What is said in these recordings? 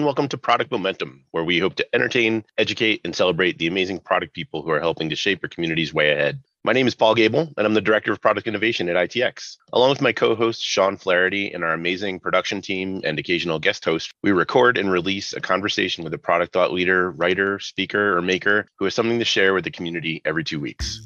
And welcome to Product Momentum, where we hope to entertain, educate, and celebrate the amazing product people who are helping to shape your community's way ahead. My name is Paul Gable, and I'm the Director of Product Innovation at ITX. Along with my co host, Sean Flaherty, and our amazing production team and occasional guest host, we record and release a conversation with a product thought leader, writer, speaker, or maker who has something to share with the community every two weeks.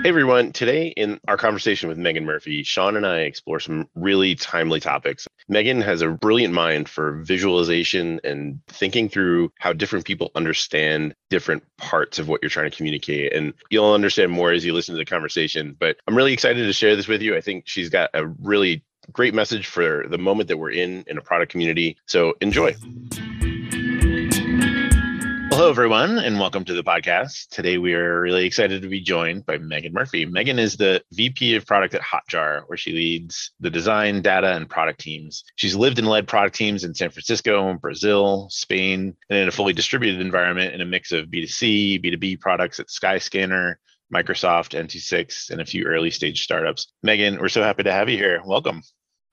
Hey everyone, today in our conversation with Megan Murphy, Sean and I explore some really timely topics. Megan has a brilliant mind for visualization and thinking through how different people understand different parts of what you're trying to communicate. And you'll understand more as you listen to the conversation. But I'm really excited to share this with you. I think she's got a really great message for the moment that we're in in a product community. So enjoy. Hello, everyone, and welcome to the podcast. Today, we are really excited to be joined by Megan Murphy. Megan is the VP of product at Hotjar, where she leads the design, data, and product teams. She's lived and led product teams in San Francisco, Brazil, Spain, and in a fully distributed environment in a mix of B2C, B2B products at Skyscanner, Microsoft, N26, and a few early stage startups. Megan, we're so happy to have you here. Welcome.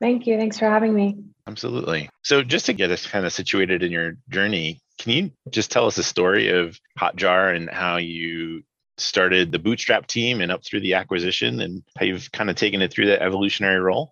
Thank you. Thanks for having me. Absolutely. So, just to get us kind of situated in your journey, can you just tell us a story of Hotjar and how you started the bootstrap team and up through the acquisition and how you've kind of taken it through that evolutionary role?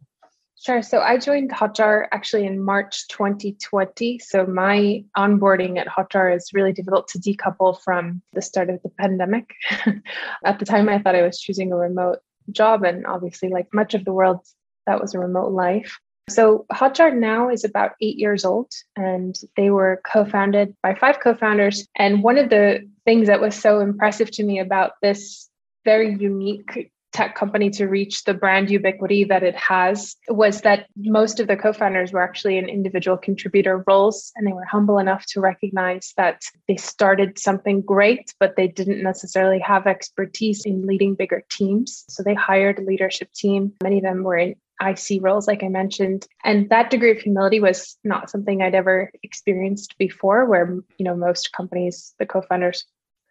Sure. So I joined Hotjar actually in March 2020. So my onboarding at Hotjar is really difficult to decouple from the start of the pandemic. at the time, I thought I was choosing a remote job, and obviously, like much of the world, that was a remote life. So Hotjar now is about eight years old, and they were co founded by five co founders. And one of the things that was so impressive to me about this very unique tech company to reach the brand ubiquity that it has was that most of the co-founders were actually in individual contributor roles and they were humble enough to recognize that they started something great but they didn't necessarily have expertise in leading bigger teams so they hired a leadership team many of them were in IC roles, like I mentioned. And that degree of humility was not something I'd ever experienced before, where, you know, most companies, the co founders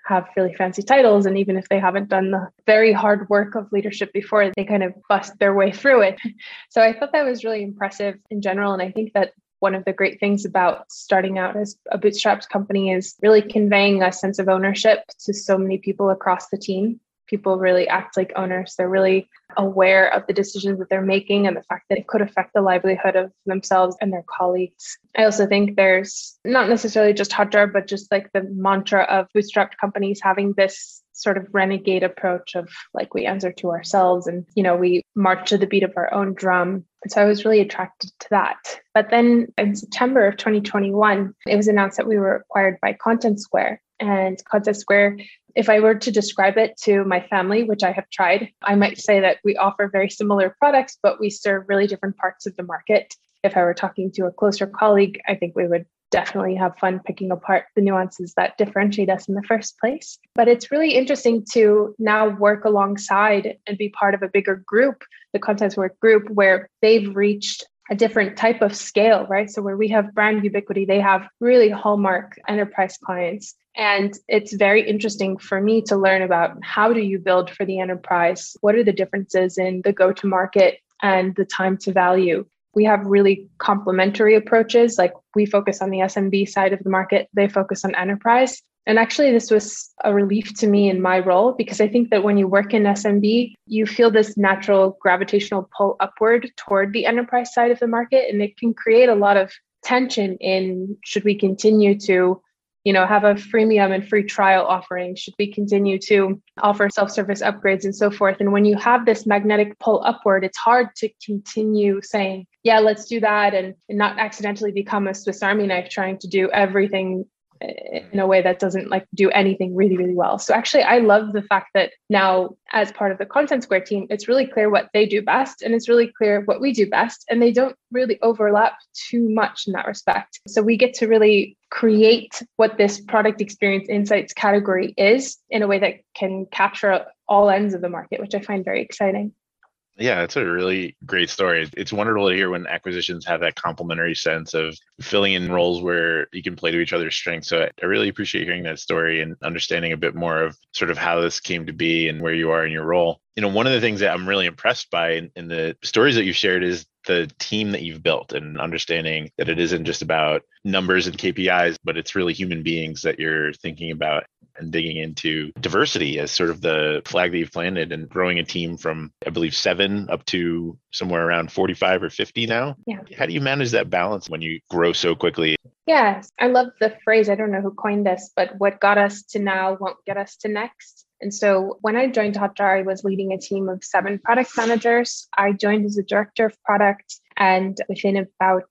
have really fancy titles. And even if they haven't done the very hard work of leadership before, they kind of bust their way through it. So I thought that was really impressive in general. And I think that one of the great things about starting out as a bootstrapped company is really conveying a sense of ownership to so many people across the team people really act like owners. They're really aware of the decisions that they're making and the fact that it could affect the livelihood of themselves and their colleagues. I also think there's not necessarily just Hotjar, but just like the mantra of bootstrapped companies having this sort of renegade approach of like we answer to ourselves and you know we march to the beat of our own drum and so i was really attracted to that but then in september of 2021 it was announced that we were acquired by content square and content square if I were to describe it to my family, which I have tried, I might say that we offer very similar products, but we serve really different parts of the market. If I were talking to a closer colleague, I think we would definitely have fun picking apart the nuances that differentiate us in the first place. But it's really interesting to now work alongside and be part of a bigger group, the Content Square group, where they've reached a different type of scale, right? So where we have brand ubiquity, they have really hallmark enterprise clients. And it's very interesting for me to learn about how do you build for the enterprise? What are the differences in the go to market and the time to value? We have really complementary approaches. Like we focus on the SMB side of the market, they focus on enterprise. And actually, this was a relief to me in my role because I think that when you work in SMB, you feel this natural gravitational pull upward toward the enterprise side of the market. And it can create a lot of tension in should we continue to you know have a freemium and free trial offering should we continue to offer self-service upgrades and so forth. And when you have this magnetic pull upward it's hard to continue saying yeah let's do that and, and not accidentally become a swiss army knife trying to do everything in a way that doesn't like do anything really really well. So actually i love the fact that now as part of the content square team it's really clear what they do best and it's really clear what we do best and they don't really overlap too much in that respect. So we get to really create what this product experience insights category is in a way that can capture all ends of the market which i find very exciting yeah, it's a really great story. It's wonderful to hear when acquisitions have that complementary sense of filling in roles where you can play to each other's strengths. So I really appreciate hearing that story and understanding a bit more of sort of how this came to be and where you are in your role. You know, one of the things that I'm really impressed by in, in the stories that you've shared is the team that you've built and understanding that it isn't just about numbers and KPIs, but it's really human beings that you're thinking about and digging into diversity as sort of the flag that you've planted and growing a team from, I believe, seven up to somewhere around 45 or 50 now. Yeah. How do you manage that balance when you grow so quickly? Yes, I love the phrase. I don't know who coined this, but what got us to now won't get us to next. And so when I joined Hotjar, I was leading a team of seven product managers. I joined as a director of product, and within about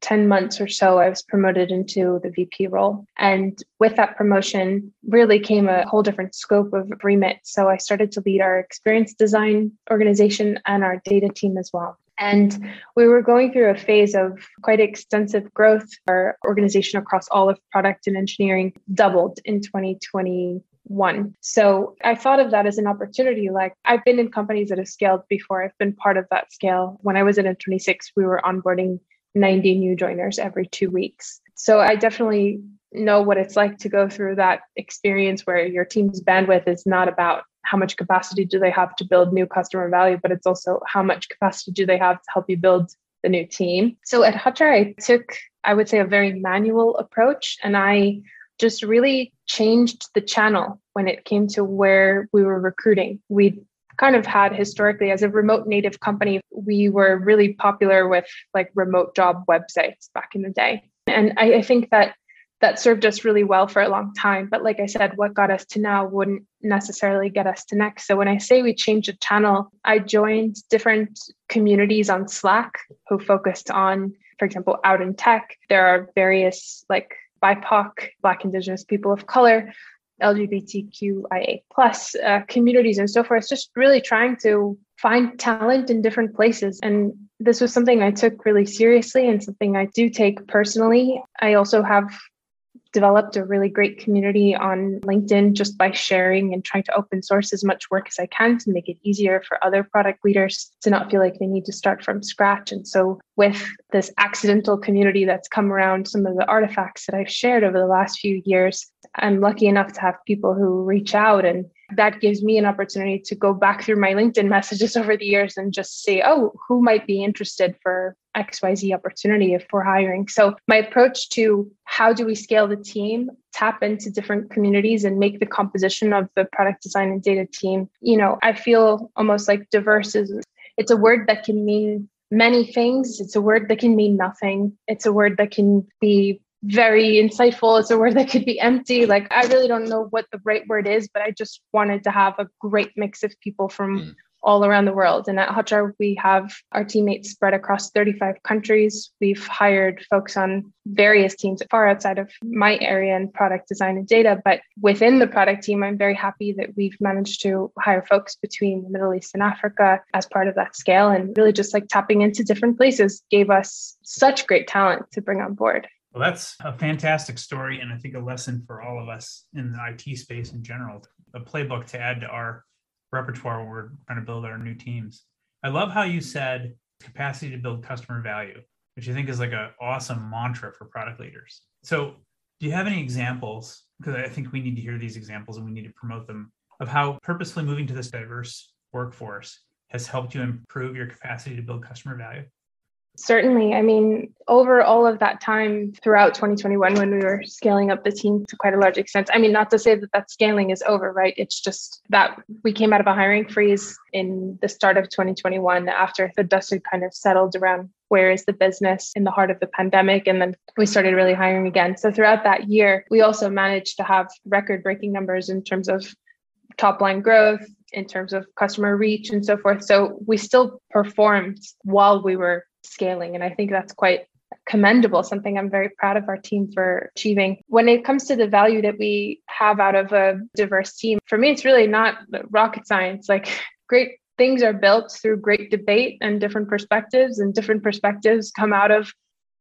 10 months or so, I was promoted into the VP role. And with that promotion, really came a whole different scope of remit. So I started to lead our experience design organization and our data team as well. And we were going through a phase of quite extensive growth. Our organization across all of product and engineering doubled in 2020 one. So I thought of that as an opportunity. Like I've been in companies that have scaled before. I've been part of that scale. When I was at N26, we were onboarding 90 new joiners every two weeks. So I definitely know what it's like to go through that experience where your team's bandwidth is not about how much capacity do they have to build new customer value, but it's also how much capacity do they have to help you build the new team. So at Hotjar, I took, I would say, a very manual approach and I just really changed the channel when it came to where we were recruiting. We kind of had historically as a remote native company, we were really popular with like remote job websites back in the day. And I, I think that that served us really well for a long time. But like I said, what got us to now wouldn't necessarily get us to next. So when I say we changed the channel, I joined different communities on Slack who focused on, for example, out in tech. There are various like BIPOC, Black, Indigenous people of color, LGBTQIA plus uh, communities and so forth. Just really trying to find talent in different places. And this was something I took really seriously and something I do take personally. I also have developed a really great community on LinkedIn just by sharing and trying to open source as much work as I can to make it easier for other product leaders to not feel like they need to start from scratch. And so, with this accidental community that's come around some of the artifacts that I've shared over the last few years, I'm lucky enough to have people who reach out and that gives me an opportunity to go back through my LinkedIn messages over the years and just say, oh, who might be interested for XYZ opportunity if we're hiring. So, my approach to how do we scale the team, tap into different communities and make the composition of the product design and data team, you know, I feel almost like diverse is it's a word that can mean many things. It's a word that can mean nothing. It's a word that can be very insightful. It's a word that could be empty. Like, I really don't know what the right word is, but I just wanted to have a great mix of people from mm. all around the world. And at Hotjar, we have our teammates spread across 35 countries. We've hired folks on various teams far outside of my area in product design and data. But within the product team, I'm very happy that we've managed to hire folks between the Middle East and Africa as part of that scale. And really just like tapping into different places gave us such great talent to bring on board. Well, that's a fantastic story, and I think a lesson for all of us in the IT space in general. A playbook to add to our repertoire when we're trying to build our new teams. I love how you said capacity to build customer value, which I think is like an awesome mantra for product leaders. So, do you have any examples? Because I think we need to hear these examples and we need to promote them of how purposefully moving to this diverse workforce has helped you improve your capacity to build customer value. Certainly. I mean, over all of that time throughout 2021, when we were scaling up the team to quite a large extent, I mean, not to say that that scaling is over, right? It's just that we came out of a hiring freeze in the start of 2021 after the dust had kind of settled around where is the business in the heart of the pandemic. And then we started really hiring again. So throughout that year, we also managed to have record breaking numbers in terms of top line growth, in terms of customer reach and so forth. So we still performed while we were scaling. And I think that's quite commendable, something I'm very proud of our team for achieving. When it comes to the value that we have out of a diverse team, for me, it's really not rocket science. Like, great things are built through great debate and different perspectives, and different perspectives come out of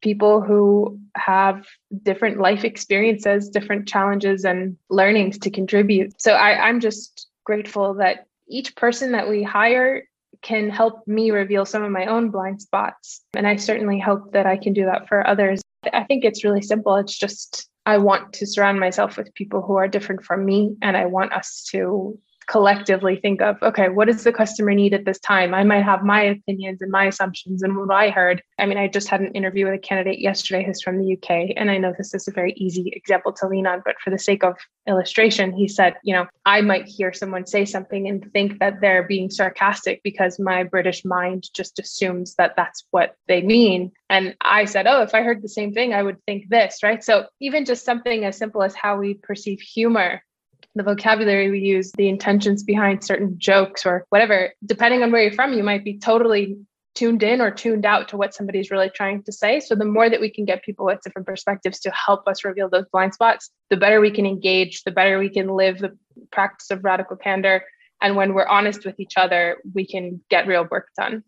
people who have different life experiences, different challenges and learnings to contribute. So I, I'm just grateful that each person that we hire can help me reveal some of my own blind spots. And I certainly hope that I can do that for others. I think it's really simple. It's just I want to surround myself with people who are different from me, and I want us to collectively think of okay what does the customer need at this time? I might have my opinions and my assumptions and what i heard. I mean i just had an interview with a candidate yesterday who's from the uk and i know this is a very easy example to lean on but for the sake of illustration he said you know i might hear someone say something and think that they're being sarcastic because my british mind just assumes that that's what they mean. And i said oh if i heard the same thing i would think this right? So even just something as simple as how we perceive humor the vocabulary we use, the intentions behind certain jokes or whatever, depending on where you're from, you might be totally tuned in or tuned out to what somebody's really trying to say. So the more that we can get people with different perspectives to help us reveal those blind spots, the better we can engage, the better we can live the practice of radical candor. And when we're honest with each other, we can get real work done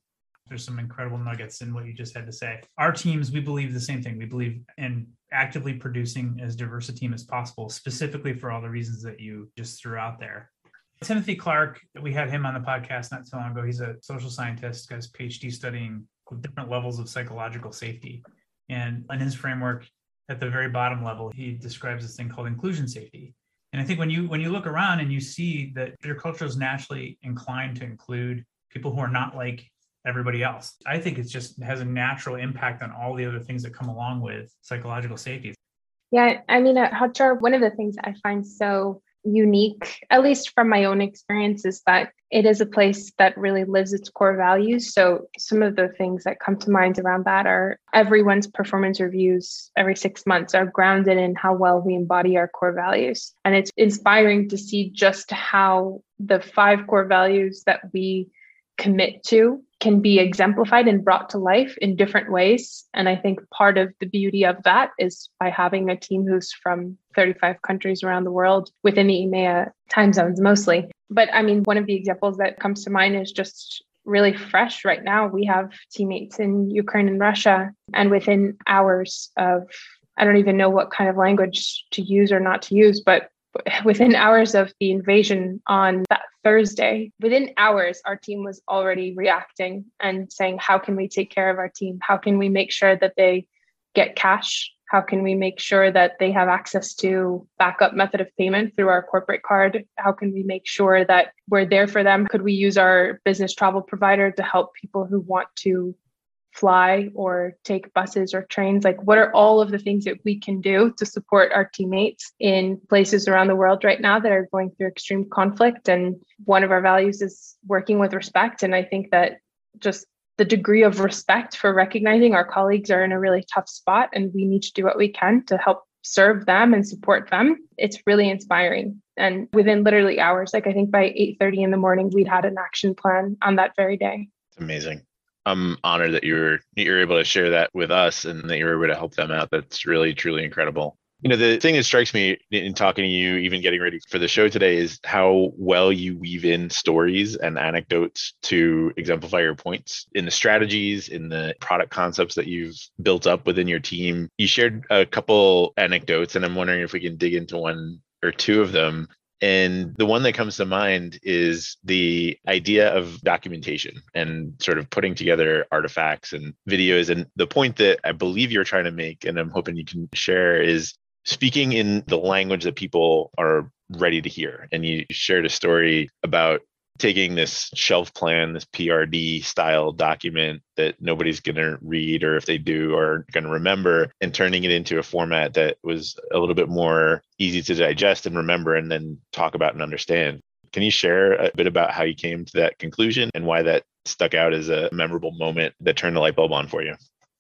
there's some incredible nuggets in what you just had to say. Our teams, we believe the same thing. We believe in actively producing as diverse a team as possible, specifically for all the reasons that you just threw out there. Timothy Clark, we had him on the podcast not so long ago. He's a social scientist, got his PhD studying different levels of psychological safety. And in his framework, at the very bottom level, he describes this thing called inclusion safety. And I think when you when you look around and you see that your culture is naturally inclined to include people who are not like everybody else. I think it just has a natural impact on all the other things that come along with psychological safety. Yeah, I mean, uh, at Hotjar, one of the things I find so unique, at least from my own experience, is that it is a place that really lives its core values. So, some of the things that come to mind around that are everyone's performance reviews every six months are grounded in how well we embody our core values. And it's inspiring to see just how the five core values that we commit to can be exemplified and brought to life in different ways. And I think part of the beauty of that is by having a team who's from 35 countries around the world within the EMEA time zones mostly. But I mean, one of the examples that comes to mind is just really fresh right now. We have teammates in Ukraine and Russia, and within hours of I don't even know what kind of language to use or not to use, but within hours of the invasion on that Thursday, within hours, our team was already reacting and saying, How can we take care of our team? How can we make sure that they get cash? How can we make sure that they have access to backup method of payment through our corporate card? How can we make sure that we're there for them? Could we use our business travel provider to help people who want to fly or take buses or trains like what are all of the things that we can do to support our teammates in places around the world right now that are going through extreme conflict? And one of our values is working with respect. And i think that just the degree of respect for recognizing our colleagues are in a really tough spot and we need to do what we can to help serve them and support them. It's really inspiring. And within literally hours like i think by 8:30 in the morning we'd had an action plan on that very day. Amazing I'm honored that you're you're able to share that with us and that you're able to help them out. That's really truly incredible. You know, the thing that strikes me in talking to you, even getting ready for the show today, is how well you weave in stories and anecdotes to exemplify your points in the strategies, in the product concepts that you've built up within your team. You shared a couple anecdotes, and I'm wondering if we can dig into one or two of them. And the one that comes to mind is the idea of documentation and sort of putting together artifacts and videos. And the point that I believe you're trying to make, and I'm hoping you can share, is speaking in the language that people are ready to hear. And you shared a story about taking this shelf plan, this PRD style document that nobody's going to read, or if they do, are going to remember, and turning it into a format that was a little bit more easy to digest and remember and then talk about and understand. Can you share a bit about how you came to that conclusion and why that stuck out as a memorable moment that turned the light bulb on for you?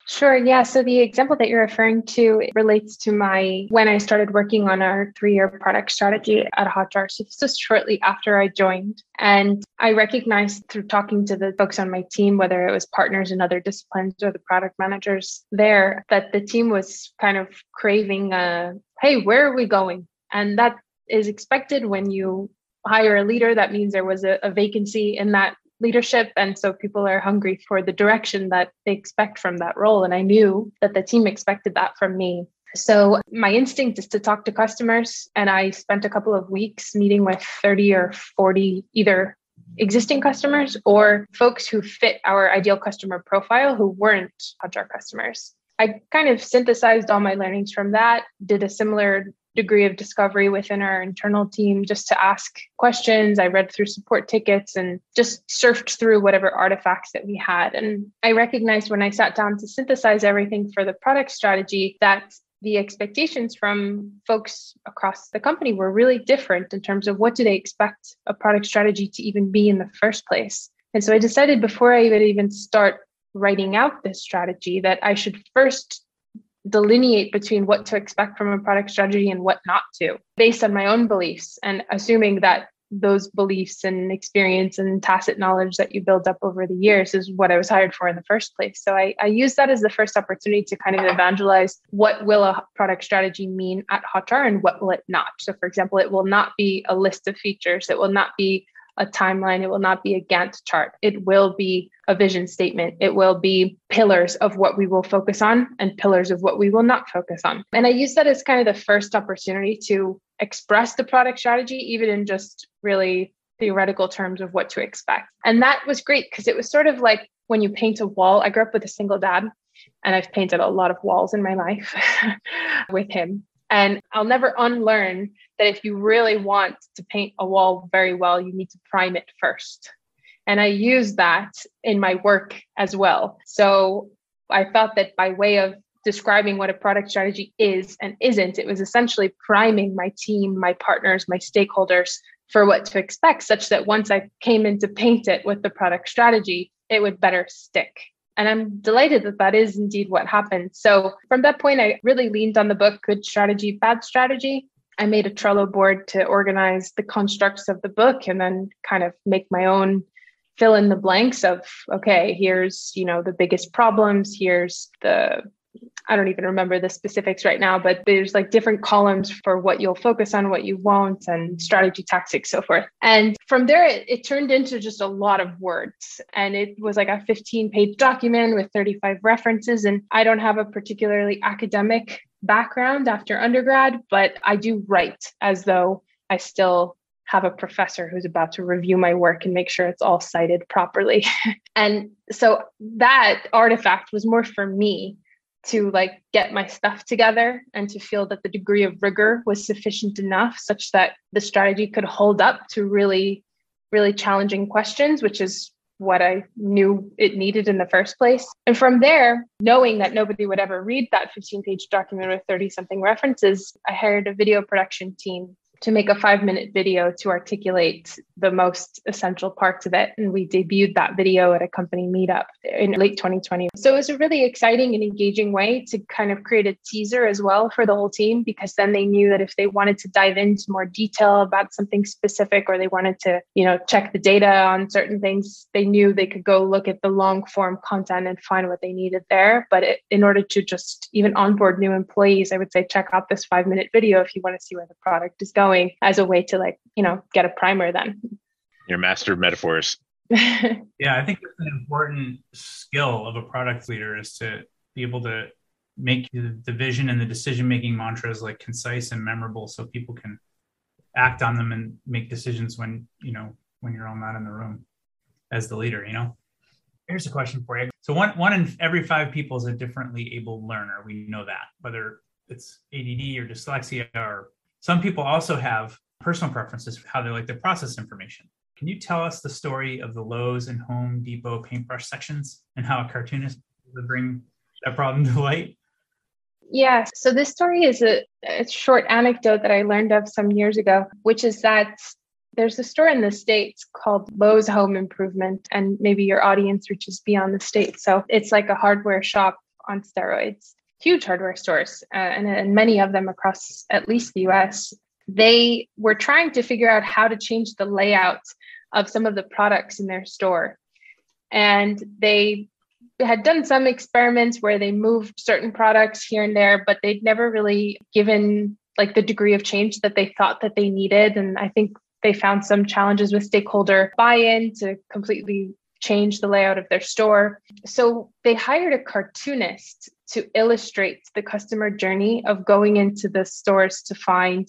Sure. Yeah. So the example that you're referring to relates to my when I started working on our three year product strategy at Hotjar. So this was shortly after I joined. And I recognized through talking to the folks on my team, whether it was partners in other disciplines or the product managers there, that the team was kind of craving a hey, where are we going? And that is expected when you hire a leader. That means there was a, a vacancy in that leadership. And so people are hungry for the direction that they expect from that role. And I knew that the team expected that from me. So my instinct is to talk to customers. And I spent a couple of weeks meeting with 30 or 40 either existing customers or folks who fit our ideal customer profile who weren't Hotjar customers. I kind of synthesized all my learnings from that, did a similar degree of discovery within our internal team just to ask questions. I read through support tickets and just surfed through whatever artifacts that we had. And I recognized when I sat down to synthesize everything for the product strategy that the expectations from folks across the company were really different in terms of what do they expect a product strategy to even be in the first place. And so I decided before I would even start writing out this strategy that I should first delineate between what to expect from a product strategy and what not to based on my own beliefs and assuming that those beliefs and experience and tacit knowledge that you build up over the years is what I was hired for in the first place. So I, I use that as the first opportunity to kind of evangelize what will a product strategy mean at Hotjar and what will it not. So for example, it will not be a list of features. It will not be a timeline. It will not be a Gantt chart. It will be a vision statement. It will be pillars of what we will focus on and pillars of what we will not focus on. And I use that as kind of the first opportunity to express the product strategy, even in just really theoretical terms of what to expect. And that was great because it was sort of like when you paint a wall. I grew up with a single dad and I've painted a lot of walls in my life with him. And I'll never unlearn that if you really want to paint a wall very well, you need to prime it first. And I use that in my work as well. So I thought that by way of describing what a product strategy is and isn't, it was essentially priming my team, my partners, my stakeholders for what to expect, such that once I came in to paint it with the product strategy, it would better stick. And I'm delighted that that is indeed what happened. So from that point, I really leaned on the book Good Strategy, Bad Strategy. I made a Trello board to organize the constructs of the book and then kind of make my own fill in the blanks of okay here's you know the biggest problems here's the I don't even remember the specifics right now, but there's like different columns for what you'll focus on, what you won't, and strategy tactics, so forth. And from there, it, it turned into just a lot of words. And it was like a 15 page document with 35 references. And I don't have a particularly academic background after undergrad, but I do write as though I still have a professor who's about to review my work and make sure it's all cited properly. and so that artifact was more for me to like get my stuff together and to feel that the degree of rigor was sufficient enough such that the strategy could hold up to really really challenging questions which is what I knew it needed in the first place. And from there, knowing that nobody would ever read that 15 page document with 30 something references, I hired a video production team to make a five minute video to articulate the most essential parts of it. And we debuted that video at a company meetup in late 2020. So it was a really exciting and engaging way to kind of create a teaser as well for the whole team, because then they knew that if they wanted to dive into more detail about something specific or they wanted to, you know, check the data on certain things, they knew they could go look at the long form content and find what they needed there. But it, in order to just even onboard new employees, I would say check out this five minute video if you want to see where the product is going going as a way to like you know get a primer then. Your master of metaphors. Yeah i think it's an important skill of a product leader is to be able to make the vision and the decision making mantras like concise and memorable so people can act on them and make decisions when you know when you're all not in the room as the leader you know? Here's a question for you. So one one in every five people is a differently able learner. We know that whether it's ADD or dyslexia or some people also have personal preferences for how they like to process information. Can you tell us the story of the Lowe's and Home Depot paintbrush sections and how a cartoonist would bring that problem to light? Yeah, so this story is a, a short anecdote that I learned of some years ago, which is that there's a store in the States called Lowe's Home Improvement, and maybe your audience reaches beyond the States. So it's like a hardware shop on steroids huge hardware stores, uh, and, and many of them across at least the US, they were trying to figure out how to change the layout of some of the products in their store. And they had done some experiments where they moved certain products here and there, but they'd never really given like the degree of change that they thought that they needed. And I think they found some challenges with stakeholder buy-in to completely change the layout of their store. So they hired a cartoonist to illustrate the customer journey of going into the stores to find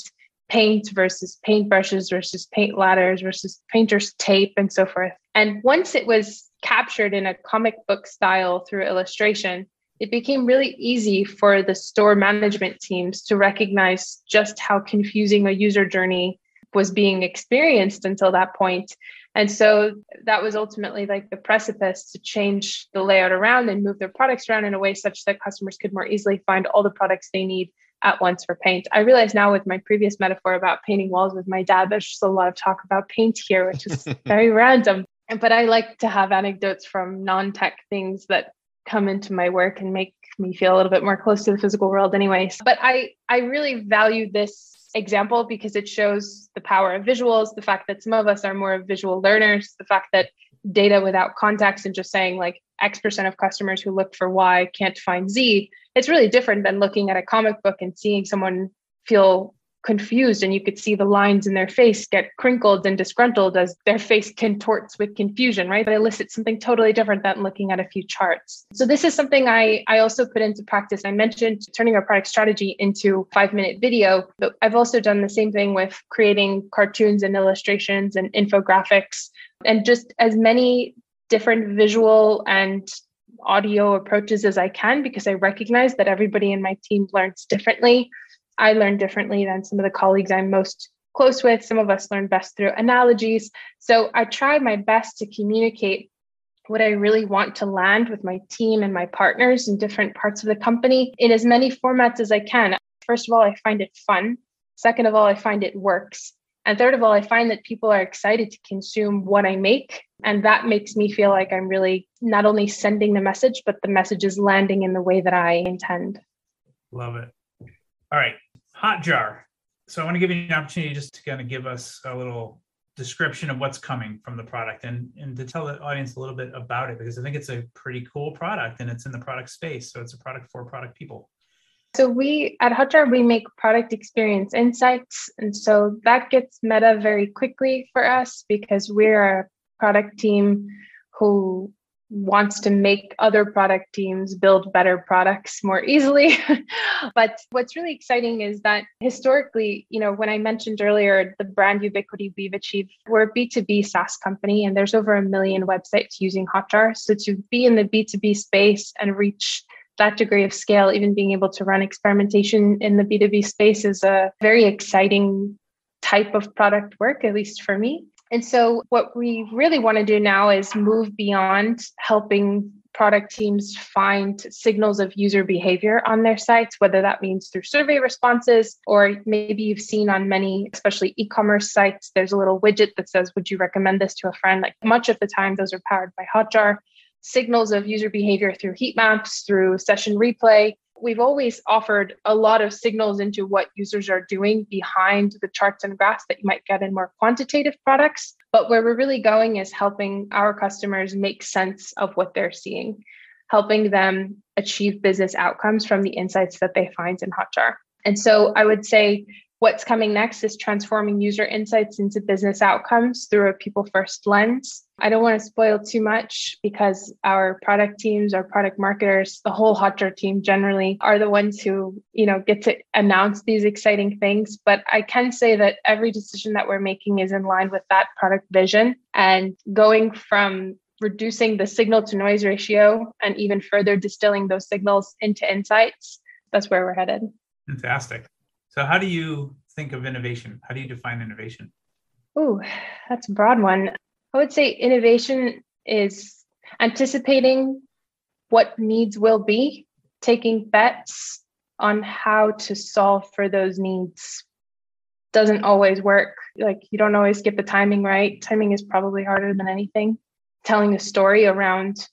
paint versus paint brushes versus paint ladders versus painter's tape and so forth. And once it was captured in a comic book style through illustration, it became really easy for the store management teams to recognize just how confusing a user journey was being experienced until that point. And so that was ultimately like the precipice to change the layout around and move their products around in a way such that customers could more easily find all the products they need at once for paint. I realize now with my previous metaphor about painting walls with my dad, there's just a lot of talk about paint here, which is very random. But I like to have anecdotes from non tech things that come into my work and make me feel a little bit more close to the physical world anyways but i i really value this example because it shows the power of visuals the fact that some of us are more visual learners the fact that data without context and just saying like x percent of customers who looked for y can't find z it's really different than looking at a comic book and seeing someone feel confused and you could see the lines in their face get crinkled and disgruntled as their face contorts with confusion right? But elicits something totally different than looking at a few charts. So this is something i i also put into practice. I mentioned turning our product strategy into five minute video but i've also done the same thing with creating cartoons and illustrations and infographics and just as many different visual and audio approaches as i can because i recognize that everybody in my team learns differently I learn differently than some of the colleagues I'm most close with. Some of us learn best through analogies. So I try my best to communicate what I really want to land with my team and my partners in different parts of the company in as many formats as I can. First of all, I find it fun. Second of all, I find it works. And third of all, I find that people are excited to consume what I make. And that makes me feel like I'm really not only sending the message, but the message is landing in the way that I intend. Love it. All right. Hotjar. So I want to give you an opportunity just to kind of give us a little description of what's coming from the product and, and to tell the audience a little bit about it because I think it's a pretty cool product and it's in the product space. So it's a product for product people. So we at Hotjar we make product experience insights. And so that gets meta very quickly for us because we're a product team who wants to make other product teams build better products more easily. but what's really exciting is that historically, you know, when I mentioned earlier the brand ubiquity we've achieved, we're a B2B SaaS company and there's over a million websites using Hotjar. So to be in the B2B space and reach that degree of scale, even being able to run experimentation in the B2B space is a very exciting type of product work, at least for me. And so, what we really want to do now is move beyond helping product teams find signals of user behavior on their sites, whether that means through survey responses or maybe you've seen on many, especially e commerce sites, there's a little widget that says, Would you recommend this to a friend? Like much of the time, those are powered by Hotjar. Signals of user behavior through heat maps, through session replay, we've always offered a lot of signals into what users are doing behind the charts and graphs that you might get in more quantitative products. But where we're really going is helping our customers make sense of what they're seeing, helping them achieve business outcomes from the insights that they find in Hotjar. And so I would say What's coming next is transforming user insights into business outcomes through a people first lens. I don't want to spoil too much because our product teams, our product marketers, the whole Hotjar team generally are the ones who, you know, get to announce these exciting things. But I can say that every decision that we're making is in line with that product vision and going from reducing the signal to noise ratio and even further distilling those signals into insights. That's where we're headed. Fantastic. So, how do you think of innovation? How do you define innovation? Oh, that's a broad one. I would say innovation is anticipating what needs will be, taking bets on how to solve for those needs. Doesn't always work. Like, you don't always get the timing right. Timing is probably harder than anything. Telling a story around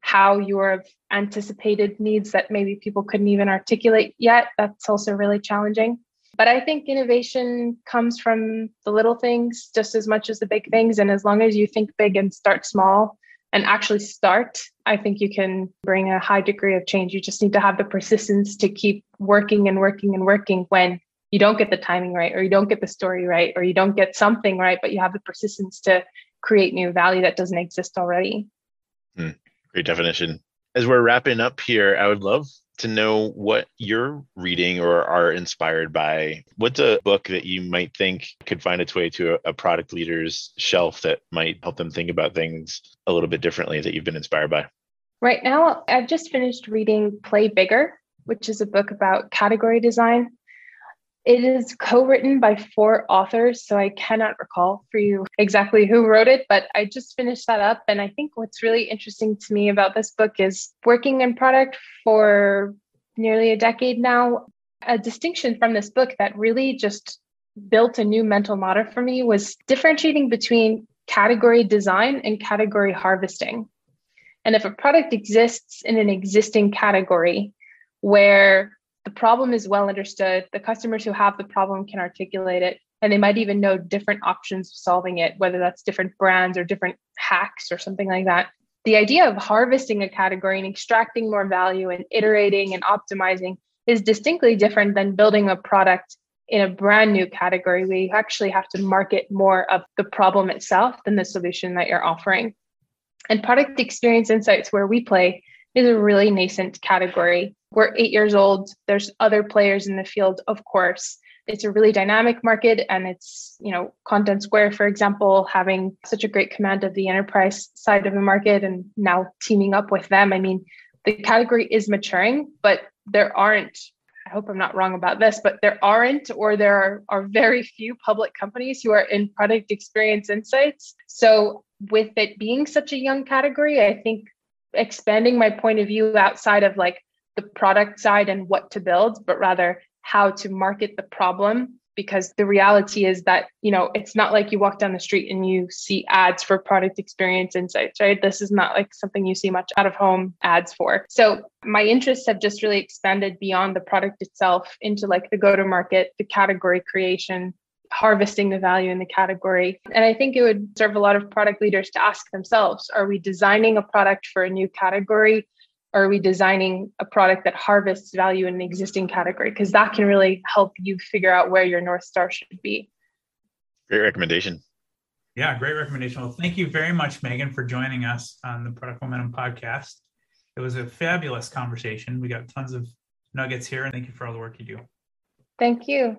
how you have anticipated needs that maybe people couldn't even articulate yet. That's also really challenging. But I think innovation comes from the little things just as much as the big things. And as long as you think big and start small and actually start, I think you can bring a high degree of change. You just need to have the persistence to keep working and working and working when you don't get the timing right, or you don't get the story right, or you don't get something right, but you have the persistence to create new value that doesn't exist already. Hmm. Great definition. As we're wrapping up here, I would love to know what you're reading or are inspired by. What's a book that you might think could find its way to a, product leader's shelf that might help them think about things a little bit differently that you've been inspired by? Right now, I've just finished reading Play Bigger, which is a book about category design. It is co written by four authors, so I cannot recall for you exactly who wrote it, but I just finished that up. And I think what's really interesting to me about this book is working in product for nearly a decade now. A distinction from this book that really just built a new mental model for me was differentiating between category design and category harvesting. And if a product exists in an existing category where the problem is well understood, the customers who have the problem can articulate it, and they might even know different options of solving it, whether that's different brands or different hacks or something like that. The idea of harvesting a category and extracting more value and iterating and optimizing is distinctly different than building a product in a brand new category where you actually have to market more of the problem itself than the solution that you're offering. And product experience insights, where we play, is a really nascent category. We're eight years old. There's other players in the field, of course. It's a really dynamic market, and it's, you know, Content Square, for example, having such a great command of the enterprise side of the market and now teaming up with them. I mean, the category is maturing, but there aren't I hope I'm not wrong about this, but there aren't or there are, are very few public companies who are in product experience insights. So, with it being such a young category, I think expanding my point of view outside of like the product side and what to build, but rather how to market the problem. Because the reality is that you know it's not like you walk down the street and you see ads for product experience insights right? This is not like something you see much out of home ads for. So my interests have just really expanded beyond the product itself into like the go to market the category creation harvesting the value in the category. And I think it would serve a lot of product leaders to ask themselves are we designing a product for a new category or are we designing a product that harvests value in an existing category? Because that can really help you figure out where your North Star should be. Great recommendation. Yeah, great recommendation. Well, thank you very much, Megan, for joining us on the Product Momentum podcast. It was a fabulous conversation. We got tons of nuggets here, and thank you for all the work you do. Thank you.